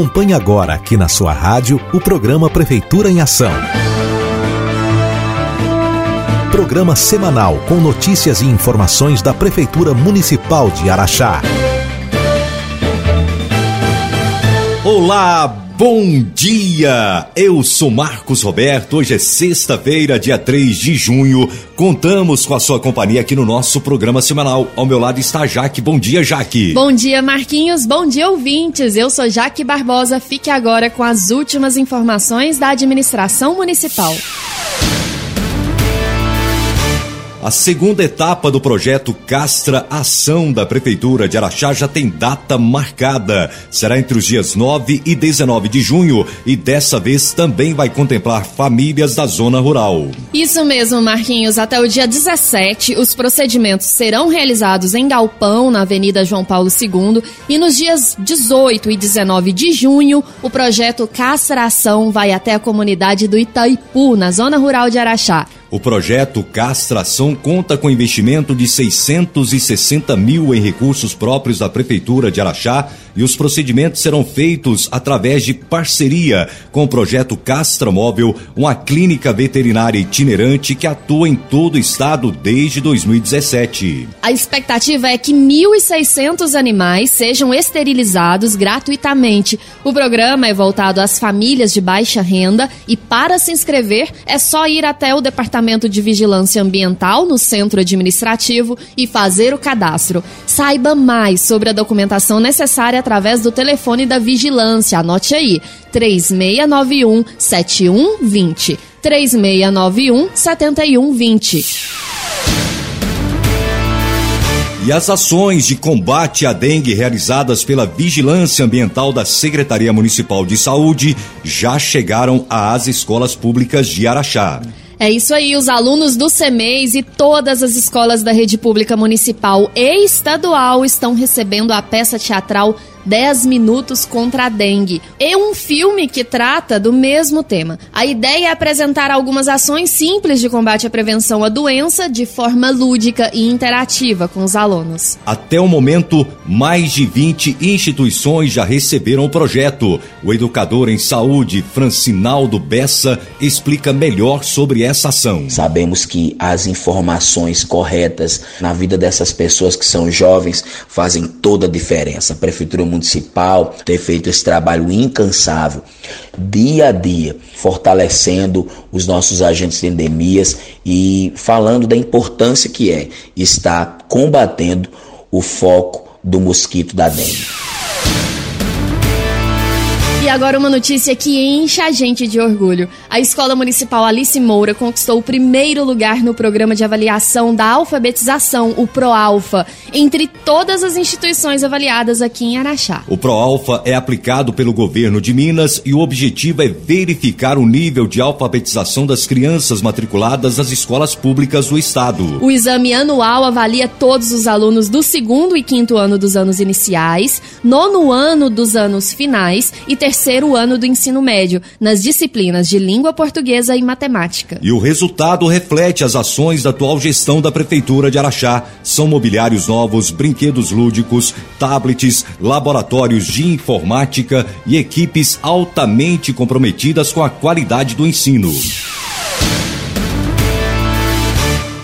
Acompanhe agora aqui na sua rádio o programa Prefeitura em Ação. Programa semanal com notícias e informações da Prefeitura Municipal de Araxá. Olá, bom dia! Eu sou Marcos Roberto. Hoje é sexta-feira, dia 3 de junho. Contamos com a sua companhia aqui no nosso programa semanal. Ao meu lado está Jaque. Bom dia, Jaque. Bom dia, Marquinhos. Bom dia, ouvintes. Eu sou Jaque Barbosa. Fique agora com as últimas informações da administração municipal. A segunda etapa do projeto Castra Ação da Prefeitura de Araxá já tem data marcada. Será entre os dias 9 e 19 de junho e dessa vez também vai contemplar famílias da zona rural. Isso mesmo, Marquinhos. Até o dia 17, os procedimentos serão realizados em Galpão, na Avenida João Paulo II, e nos dias 18 e 19 de junho, o projeto Castra Ação vai até a comunidade do Itaipu, na zona rural de Araxá. O projeto Castração conta com investimento de 660 mil em recursos próprios da Prefeitura de Araxá e os procedimentos serão feitos através de parceria com o projeto Castra Móvel, uma clínica veterinária itinerante que atua em todo o estado desde 2017. A expectativa é que 1.600 animais sejam esterilizados gratuitamente. O programa é voltado às famílias de baixa renda e para se inscrever é só ir até o Departamento de Vigilância Ambiental no centro administrativo e fazer o cadastro. Saiba mais sobre a documentação necessária através do telefone da vigilância. Anote aí: 3691 7120. 3691 7120. E as ações de combate à dengue realizadas pela Vigilância Ambiental da Secretaria Municipal de Saúde já chegaram às escolas públicas de Araxá. É isso aí, os alunos do CEMEIS e todas as escolas da rede pública municipal e estadual estão recebendo a peça teatral 10 minutos contra a dengue. É um filme que trata do mesmo tema. A ideia é apresentar algumas ações simples de combate à prevenção à doença de forma lúdica e interativa com os alunos. Até o momento, mais de 20 instituições já receberam o projeto. O educador em saúde, Francinaldo Bessa, explica melhor sobre essa ação. Sabemos que as informações corretas na vida dessas pessoas que são jovens fazem toda a diferença. A Prefeitura Municipal tem feito esse trabalho incansável, dia a dia, fortalecendo os nossos agentes de endemias e falando da importância que é estar combatendo o foco do mosquito da dengue. E agora uma notícia que enche a gente de orgulho. A Escola Municipal Alice Moura conquistou o primeiro lugar no programa de avaliação da alfabetização, o ProAlfa, entre todas as instituições avaliadas aqui em Araxá. O ProAlfa é aplicado pelo governo de Minas e o objetivo é verificar o nível de alfabetização das crianças matriculadas nas escolas públicas do estado. O exame anual avalia todos os alunos do segundo e quinto ano dos anos iniciais, nono ano dos anos finais e terceiro ano do ensino médio, nas disciplinas de língua portuguesa e matemática. E o resultado reflete as ações da atual gestão da Prefeitura de Araxá. São mobiliários novos, brinquedos lúdicos, tablets, laboratórios de informática e equipes altamente comprometidas com a qualidade do ensino.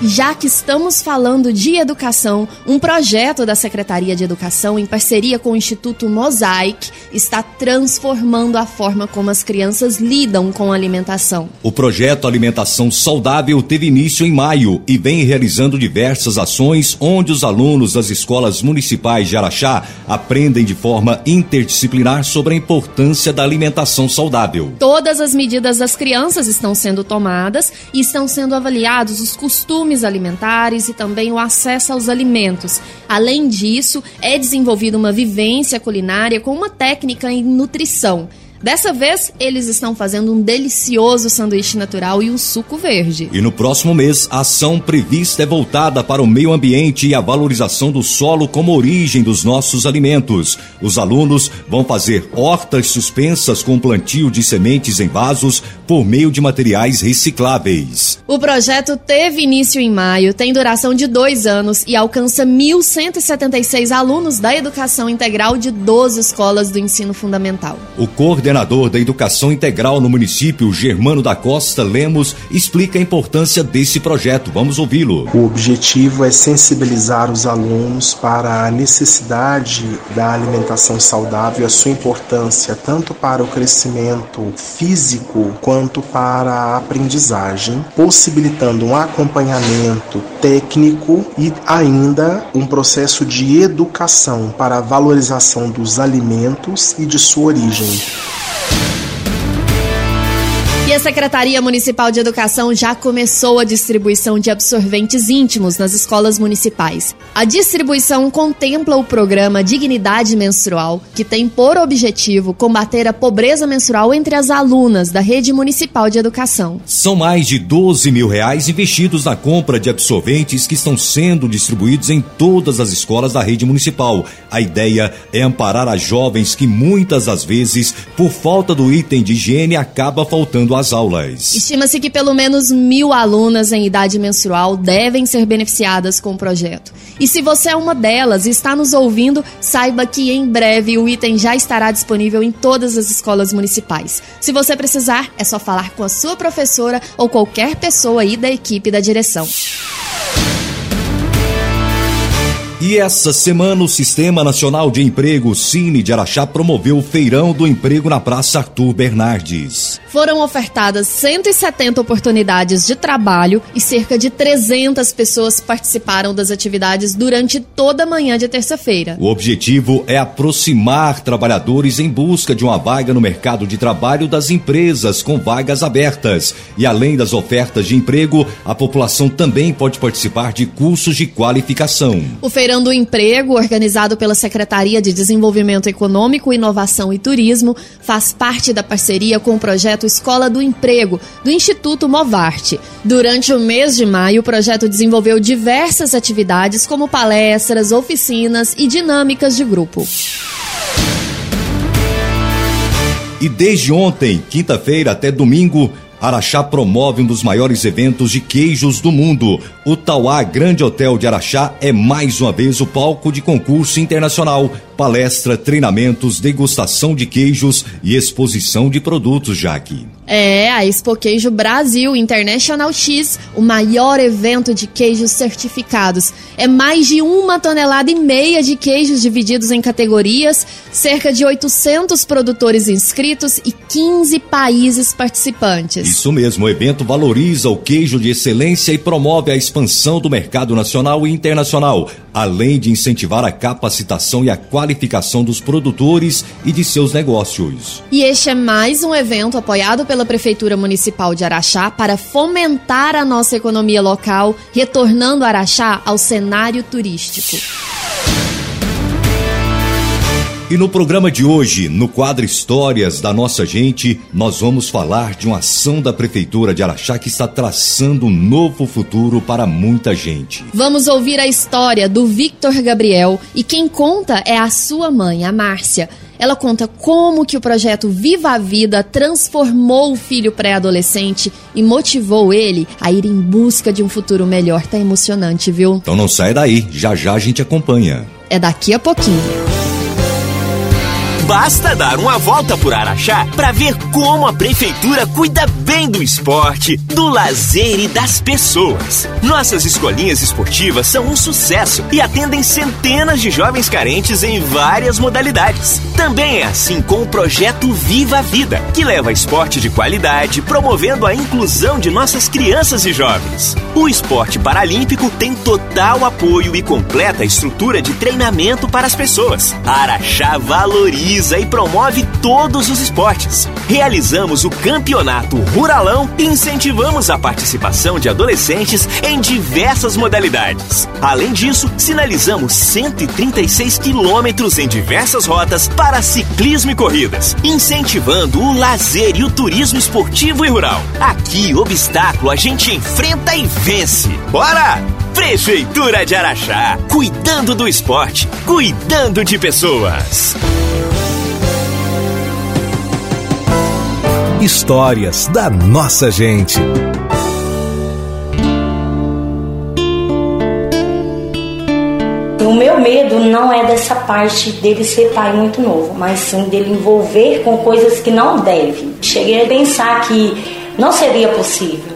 Já que estamos falando de educação, um projeto da Secretaria de Educação, em parceria com o Instituto Mosaic, está transformando a forma como as crianças lidam com a alimentação. O projeto Alimentação Saudável teve início em maio e vem realizando diversas ações onde os alunos das escolas municipais de Araxá aprendem de forma interdisciplinar sobre a importância da alimentação saudável. Todas as medidas das crianças estão sendo tomadas e estão sendo avaliados os costumes alimentares e também o acesso aos alimentos. Além disso, é desenvolvida uma vivência culinária com uma técnica em nutrição. Dessa vez, eles estão fazendo um delicioso sanduíche natural e um suco verde. E no próximo mês, a ação prevista é voltada para o meio ambiente e a valorização do solo como origem dos nossos alimentos. Os alunos vão fazer hortas suspensas com plantio de sementes em vasos por meio de materiais recicláveis. O projeto teve início em maio, tem duração de dois anos e alcança 1.176 alunos da educação integral de 12 escolas do ensino fundamental. O coordenador da educação integral no município, Germano da Costa Lemos, explica a importância desse projeto. Vamos ouvi-lo. O objetivo é sensibilizar os alunos para a necessidade da alimentação saudável e a sua importância tanto para o crescimento físico quanto para a aprendizagem, possibilitando um acompanhamento técnico e ainda um processo de educação para a valorização dos alimentos e de sua origem. A Secretaria Municipal de Educação já começou a distribuição de absorventes íntimos nas escolas municipais. A distribuição contempla o programa Dignidade Menstrual, que tem por objetivo combater a pobreza menstrual entre as alunas da rede municipal de educação. São mais de 12 mil reais investidos na compra de absorventes que estão sendo distribuídos em todas as escolas da rede municipal. A ideia é amparar as jovens que muitas das vezes, por falta do item de higiene, acaba faltando às aulas. Estima-se que pelo menos mil alunas em idade menstrual devem ser beneficiadas com o projeto. E se você é uma delas e está nos ouvindo, saiba que em breve o item já estará disponível em todas as escolas municipais. Se você precisar, é só falar com a sua professora ou qualquer pessoa aí da equipe da direção. E essa semana o Sistema Nacional de Emprego, Cine de Araxá, promoveu o Feirão do Emprego na Praça Arthur Bernardes. Foram ofertadas 170 oportunidades de trabalho e cerca de 300 pessoas participaram das atividades durante toda a manhã de terça-feira. O objetivo é aproximar trabalhadores em busca de uma vaga no mercado de trabalho das empresas com vagas abertas. E além das ofertas de emprego, a população também pode participar de cursos de qualificação. O Feirão do Emprego, organizado pela Secretaria de Desenvolvimento Econômico, Inovação e Turismo, faz parte da parceria com o projeto Escola do Emprego, do Instituto Movarte. Durante o mês de maio, o projeto desenvolveu diversas atividades, como palestras, oficinas e dinâmicas de grupo. E desde ontem, quinta-feira até domingo, Araxá promove um dos maiores eventos de queijos do mundo. O Tauá Grande Hotel de Araxá é mais uma vez o palco de concurso internacional palestra, treinamentos, degustação de queijos e exposição de produtos, Jaque. É, a Expo Queijo Brasil International X, o maior evento de queijos certificados. É mais de uma tonelada e meia de queijos divididos em categorias, cerca de 800 produtores inscritos e 15 países participantes. Isso mesmo, o evento valoriza o queijo de excelência e promove a expansão do mercado nacional e internacional, além de incentivar a capacitação e a qualificação dos produtores e de seus negócios. E este é mais um evento apoiado pela Prefeitura Municipal de Araxá para fomentar a nossa economia local, retornando Araxá ao cenário turístico. E no programa de hoje, no quadro Histórias da Nossa Gente, nós vamos falar de uma ação da Prefeitura de Araxá que está traçando um novo futuro para muita gente. Vamos ouvir a história do Victor Gabriel e quem conta é a sua mãe, a Márcia. Ela conta como que o projeto Viva a Vida transformou o filho pré-adolescente e motivou ele a ir em busca de um futuro melhor. Tá emocionante, viu? Então não sai daí, já já a gente acompanha. É daqui a pouquinho. Basta dar uma volta por Araxá para ver como a prefeitura cuida bem do esporte, do lazer e das pessoas. Nossas escolinhas esportivas são um sucesso e atendem centenas de jovens carentes em várias modalidades. Também é assim com o projeto Viva a Vida, que leva esporte de qualidade, promovendo a inclusão de nossas crianças e jovens. O esporte paralímpico tem total apoio e completa estrutura de treinamento para as pessoas. Araxá valoriza e promove todos os esportes. Realizamos o Campeonato Ruralão e incentivamos a participação de adolescentes em diversas modalidades. Além disso, sinalizamos 136 quilômetros em diversas rotas para ciclismo e corridas, incentivando o lazer e o turismo esportivo e rural. Aqui, obstáculo a gente enfrenta e vence. Bora! Prefeitura de Araxá, cuidando do esporte, cuidando de pessoas. Histórias da nossa gente. O meu medo não é dessa parte dele ser pai muito novo, mas sim dele envolver com coisas que não deve. Cheguei a pensar que não seria possível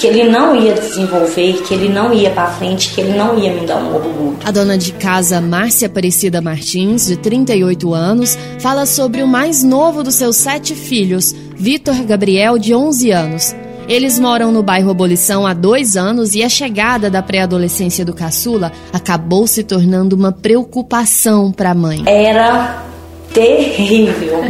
que ele não ia desenvolver, que ele não ia para frente, que ele não ia me dar um orgulho. A dona de casa Márcia Aparecida Martins, de 38 anos, fala sobre o mais novo dos seus sete filhos, Vitor Gabriel, de 11 anos. Eles moram no bairro Abolição há dois anos e a chegada da pré-adolescência do caçula acabou se tornando uma preocupação para a mãe. Era terrível.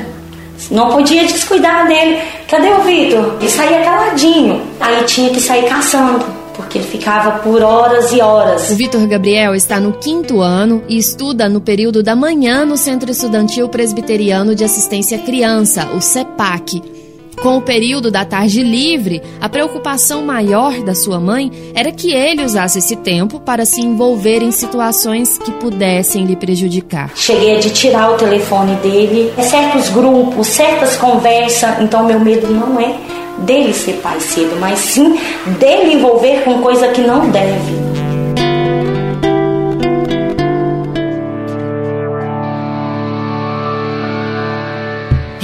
Não podia descuidar dele. Cadê o Vitor? Ele saía caladinho. Aí tinha que sair caçando, porque ele ficava por horas e horas. O Vitor Gabriel está no quinto ano e estuda no período da manhã no Centro Estudantil Presbiteriano de Assistência à Criança, o CEPAC. Com o período da tarde livre, a preocupação maior da sua mãe era que ele usasse esse tempo para se envolver em situações que pudessem lhe prejudicar. Cheguei a de tirar o telefone dele, certos grupos, certas conversas, então meu medo não é dele ser pai cedo, mas sim dele envolver com coisa que não deve.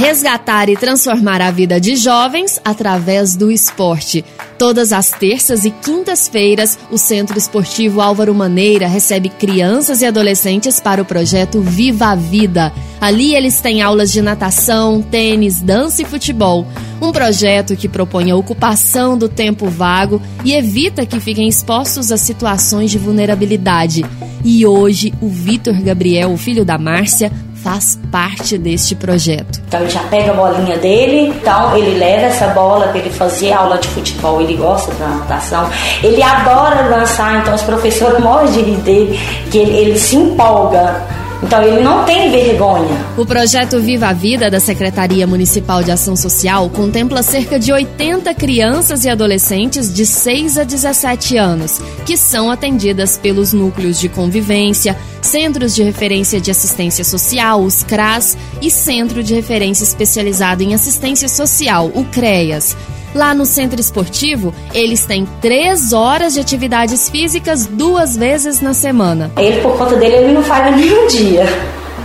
Resgatar e transformar a vida de jovens através do esporte. Todas as terças e quintas-feiras, o Centro Esportivo Álvaro Maneira recebe crianças e adolescentes para o projeto Viva a Vida. Ali eles têm aulas de natação, tênis, dança e futebol. Um projeto que propõe a ocupação do tempo vago e evita que fiquem expostos a situações de vulnerabilidade. E hoje, o Vitor Gabriel, o filho da Márcia, faz parte deste projeto. Então ele já pega a bolinha dele, então ele leva essa bola para ele fazer aula de futebol, ele gosta da natação, ele adora dançar, então os professores morrem de rir dele, que ele, ele se empolga então ele não tem vergonha. O projeto Viva a Vida da Secretaria Municipal de Ação Social contempla cerca de 80 crianças e adolescentes de 6 a 17 anos, que são atendidas pelos núcleos de convivência, centros de referência de assistência social, os CRAS, e Centro de Referência Especializado em Assistência Social, o CREAS. Lá no centro esportivo, eles têm três horas de atividades físicas duas vezes na semana. Ele, por conta dele, ele não falha nenhum dia.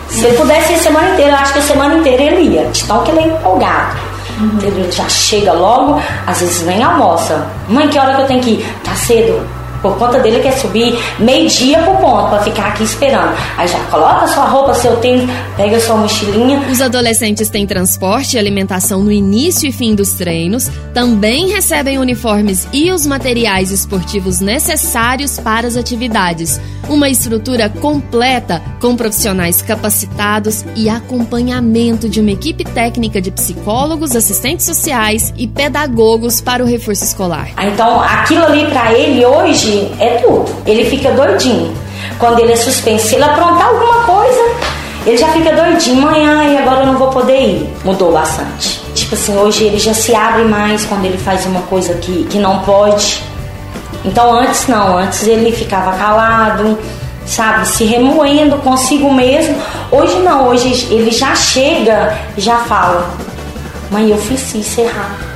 Se ele pudesse ir a semana inteira, eu acho que a semana inteira ele ia. Tal que ele é empolgado. Ele já chega logo, às vezes nem almoça. Mãe, que hora que eu tenho que ir? Tá cedo. Por conta dele quer subir meio-dia pro ponto para ficar aqui esperando. Aí já coloca sua roupa, seu tênis, pega sua mochilinha. Os adolescentes têm transporte e alimentação no início e fim dos treinos, também recebem uniformes e os materiais esportivos necessários para as atividades. Uma estrutura completa com profissionais capacitados e acompanhamento de uma equipe técnica de psicólogos, assistentes sociais e pedagogos para o reforço escolar. Então, aquilo ali para ele hoje é tudo. Ele fica doidinho. Quando ele é suspenso, se ele aprontar alguma coisa, ele já fica doidinho. Mãe, ai, agora eu não vou poder ir. Mudou bastante. Tipo assim, hoje ele já se abre mais quando ele faz uma coisa que, que não pode. Então antes não, antes ele ficava calado, sabe, se remoendo consigo mesmo. Hoje não, hoje ele já chega, já fala: "Mãe, eu fiz isso errado".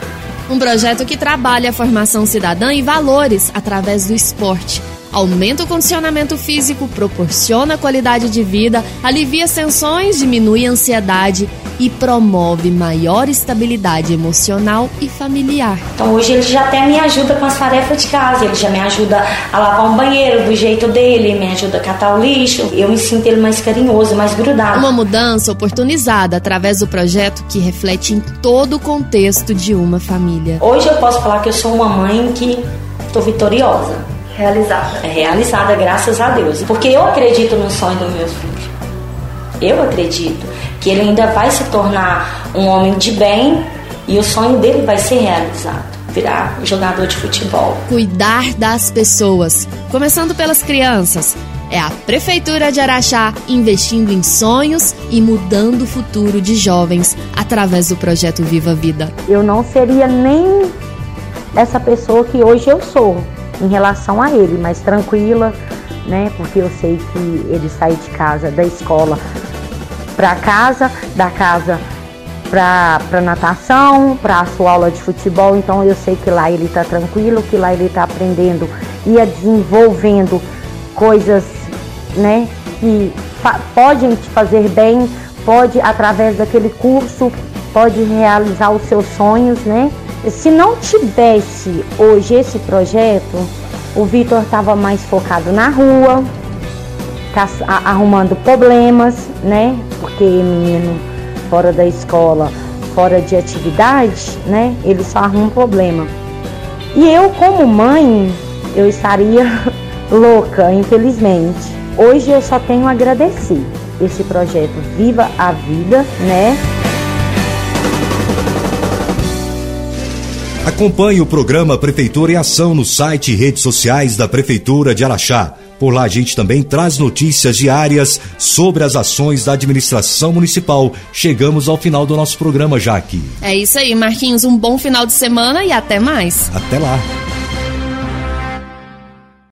Um projeto que trabalha a formação cidadã e valores através do esporte aumenta o condicionamento físico, proporciona qualidade de vida, alivia tensões, diminui a ansiedade e promove maior estabilidade emocional e familiar. Então hoje ele já até me ajuda com as tarefas de casa, ele já me ajuda a lavar um banheiro do jeito dele, me ajuda a catar o lixo. Eu me sinto ele mais carinhoso, mais grudado. Uma mudança oportunizada através do projeto que reflete em todo o contexto de uma família. Hoje eu posso falar que eu sou uma mãe que estou vitoriosa Realizada. É realizada, graças a Deus. Porque eu acredito no sonho do meu filho. Eu acredito que ele ainda vai se tornar um homem de bem e o sonho dele vai ser realizado virar jogador de futebol. Cuidar das pessoas, começando pelas crianças. É a Prefeitura de Araxá investindo em sonhos e mudando o futuro de jovens através do projeto Viva Vida. Eu não seria nem essa pessoa que hoje eu sou em relação a ele, mas tranquila, né? Porque eu sei que ele sai de casa, da escola para casa, da casa para natação, para a sua aula de futebol, então eu sei que lá ele está tranquilo, que lá ele está aprendendo e desenvolvendo coisas né, que podem te fazer bem, pode através daquele curso, pode realizar os seus sonhos, né? Se não tivesse hoje esse projeto, o Vitor estava mais focado na rua, tá arrumando problemas, né? Porque menino fora da escola, fora de atividade, né? Ele só arruma um problema. E eu, como mãe, eu estaria louca, infelizmente. Hoje eu só tenho a agradecer esse projeto Viva a Vida, né? Acompanhe o programa Prefeitura em Ação no site e redes sociais da Prefeitura de Araxá. Por lá a gente também traz notícias diárias sobre as ações da administração municipal. Chegamos ao final do nosso programa já aqui. É isso aí, Marquinhos. Um bom final de semana e até mais. Até lá.